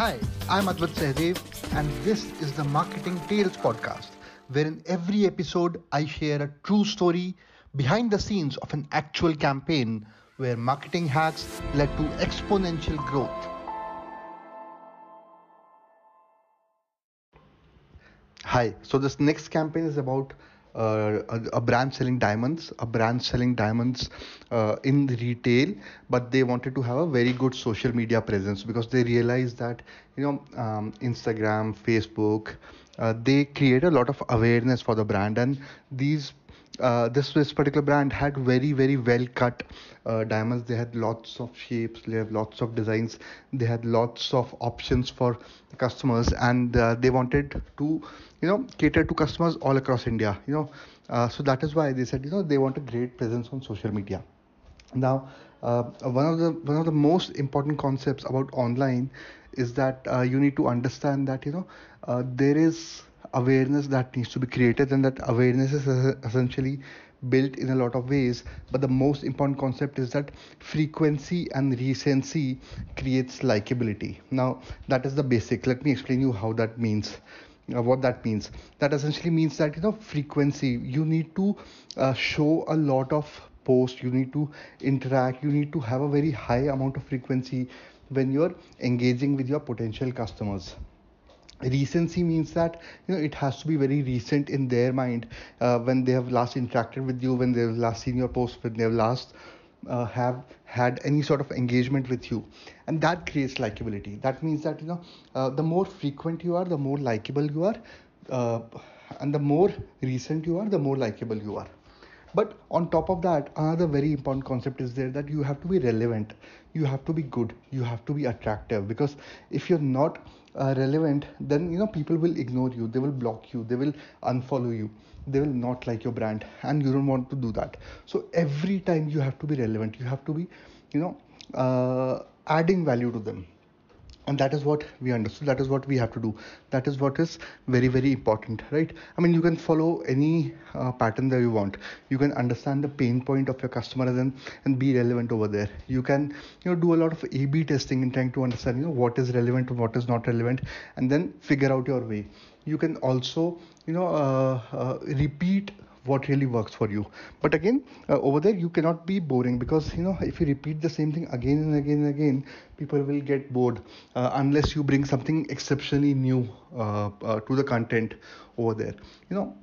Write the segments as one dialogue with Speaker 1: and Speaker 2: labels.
Speaker 1: Hi, I'm Advait Sehdev, and this is the Marketing Tales podcast, where in every episode I share a true story behind the scenes of an actual campaign where marketing hacks led to exponential growth. Hi, so this next campaign is about uh, a, a, brand selling diamonds, a brand selling diamonds uh, in retail, but they wanted to have a very good social media presence because they realized that you know um, Instagram, Facebook, uh, they create a lot of awareness for the brand, and these uh, this this particular brand had very very well cut uh, diamonds. They had lots of shapes. They have lots of designs. They had lots of options for customers. And uh, they wanted to you know cater to customers all across india you know. Uh, so that is why they said you know they want a great presence on social media. Now uh, one of the one of the most important concepts about online is that uh, you need to understand that you know there is awareness that needs to be created and that awareness is essentially built in a lot of ways. But the most important concept is that frequency and recency creates likability. Now that is the basic. Let me explain you how that means uh, what that means. That essentially means that you know frequency you need to uh, show a lot of posts you need to interact you need to have a very high amount of frequency when you're engaging with your potential customers recency means that you know it has to be very recent in their mind uh, when they have last interacted with you when they've last seen your post when they've last uh, have had any sort of engagement with you. And that creates likability. That means that you know uh, the more frequent you are the more likable you are uh, and the more recent you are the more likable you are but on top of that another very important concept is there that you have to be relevant. You have to be good. You have to be attractive. Because if you're not uh, relevant then you know people will ignore you. They will block you. They will unfollow you. They will not like your brand. And you don't want to do that. So every time you have to be relevant you have to be you know uh, adding value to them and that is what we understood. That is what we have to do. That is what is very very important right? I mean you can follow any uh, pattern that you want. You can understand the pain point of your customer and and be relevant over there. You can you know do a lot of a b testing in trying to understand you know what is relevant and what is not relevant and then figure out your way. You can also you know uh, uh, repeat what really works for you. But again uh, over there you cannot be boring because you know if you repeat the same thing again and again and again people will get bored uh, unless you bring something exceptionally new uh, uh to the content over there. You know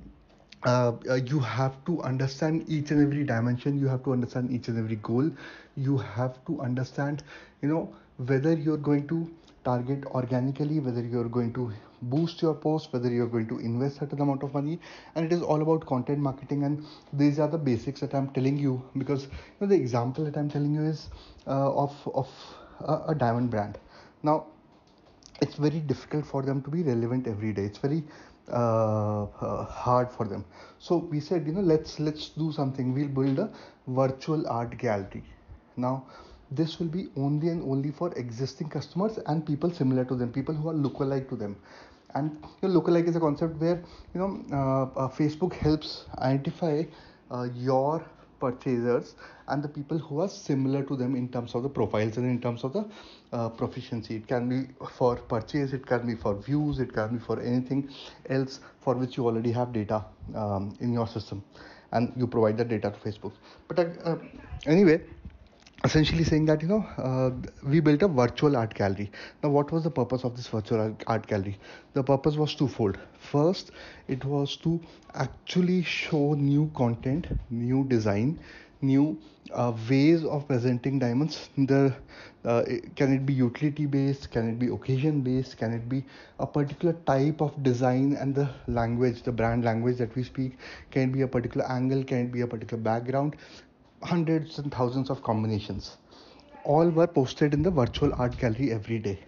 Speaker 1: uh, uh, you have to understand each and every dimension. You have to understand each and every goal. You have to understand you know whether you're going to target organically whether you're going to boost your post whether you're going to invest certain amount of money and it is all about content marketing. And these are the basics that i'm telling you because you know the example that i'm telling you is uh, of of a, a diamond brand. Now it's very difficult for them to be relevant every day. It's very uh, uh, hard for them. So we said you know let's let's do something. We'll build a virtual art gallery. Now this will be only and only for existing customers and people similar to them people who are lookalike to them. And you know, lookalike is a concept where you know uh, uh, facebook helps identify uh, your purchasers and the people who are similar to them in terms of the profiles and in terms of the uh, proficiency. It can be for purchase it can be for views it can be for anything else for which you already have data um, in your system. And you provide that data to facebook. But uh, anyway essentially saying that you know uh, we built a virtual art gallery. Now what was the purpose of this virtual art gallery? The purpose was twofold. First it was to actually show new content new design new uh, ways of presenting diamonds. The uh, can it be utility based can it be occasion based can it be a particular type of design and the language the brand language that we speak? Can it be a particular angle? Can it be a particular background hundreds and thousands of combinations. All were posted in the virtual art gallery every day.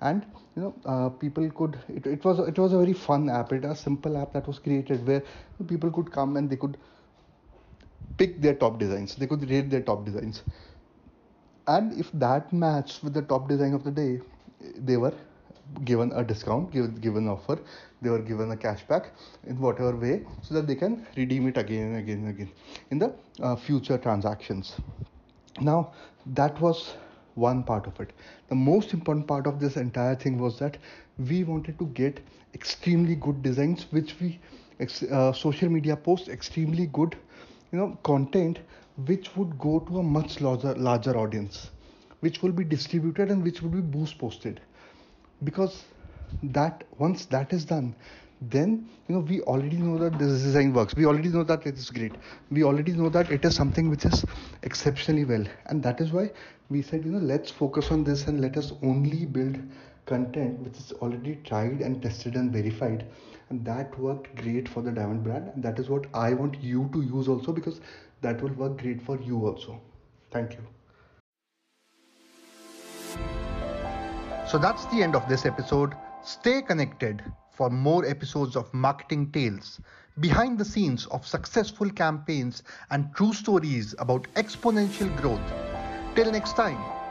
Speaker 1: And you know uh, people could it, it was it was a very fun app. It was a simple app that was created where people could come and they could pick their top designs. They could rate their top designs. And if that matched with the top design of the day they were given a discount given given offer they were given a cashback in whatever way so that they can redeem it again and again and again in the uh, future transactions. Now that was one part of it. The most important part of this entire thing was that we wanted to get extremely good designs which we uh, social media posts extremely good you know content which would go to a much larger larger audience which will be distributed and which would be boost posted because that once that is done then you know we already know that this design works. We already know that it is great. We already know that it is something which is exceptionally well. And that is why we said you know let's focus on this and let us only build content which is already tried and tested and verified. And that worked great for the diamond brand. And that is what i want you to use also because that will work great for you also. Thank you so that's the end of this episode. Stay connected for more episodes of marketing tales behind the scenes of successful campaigns and true stories about exponential growth. Till next time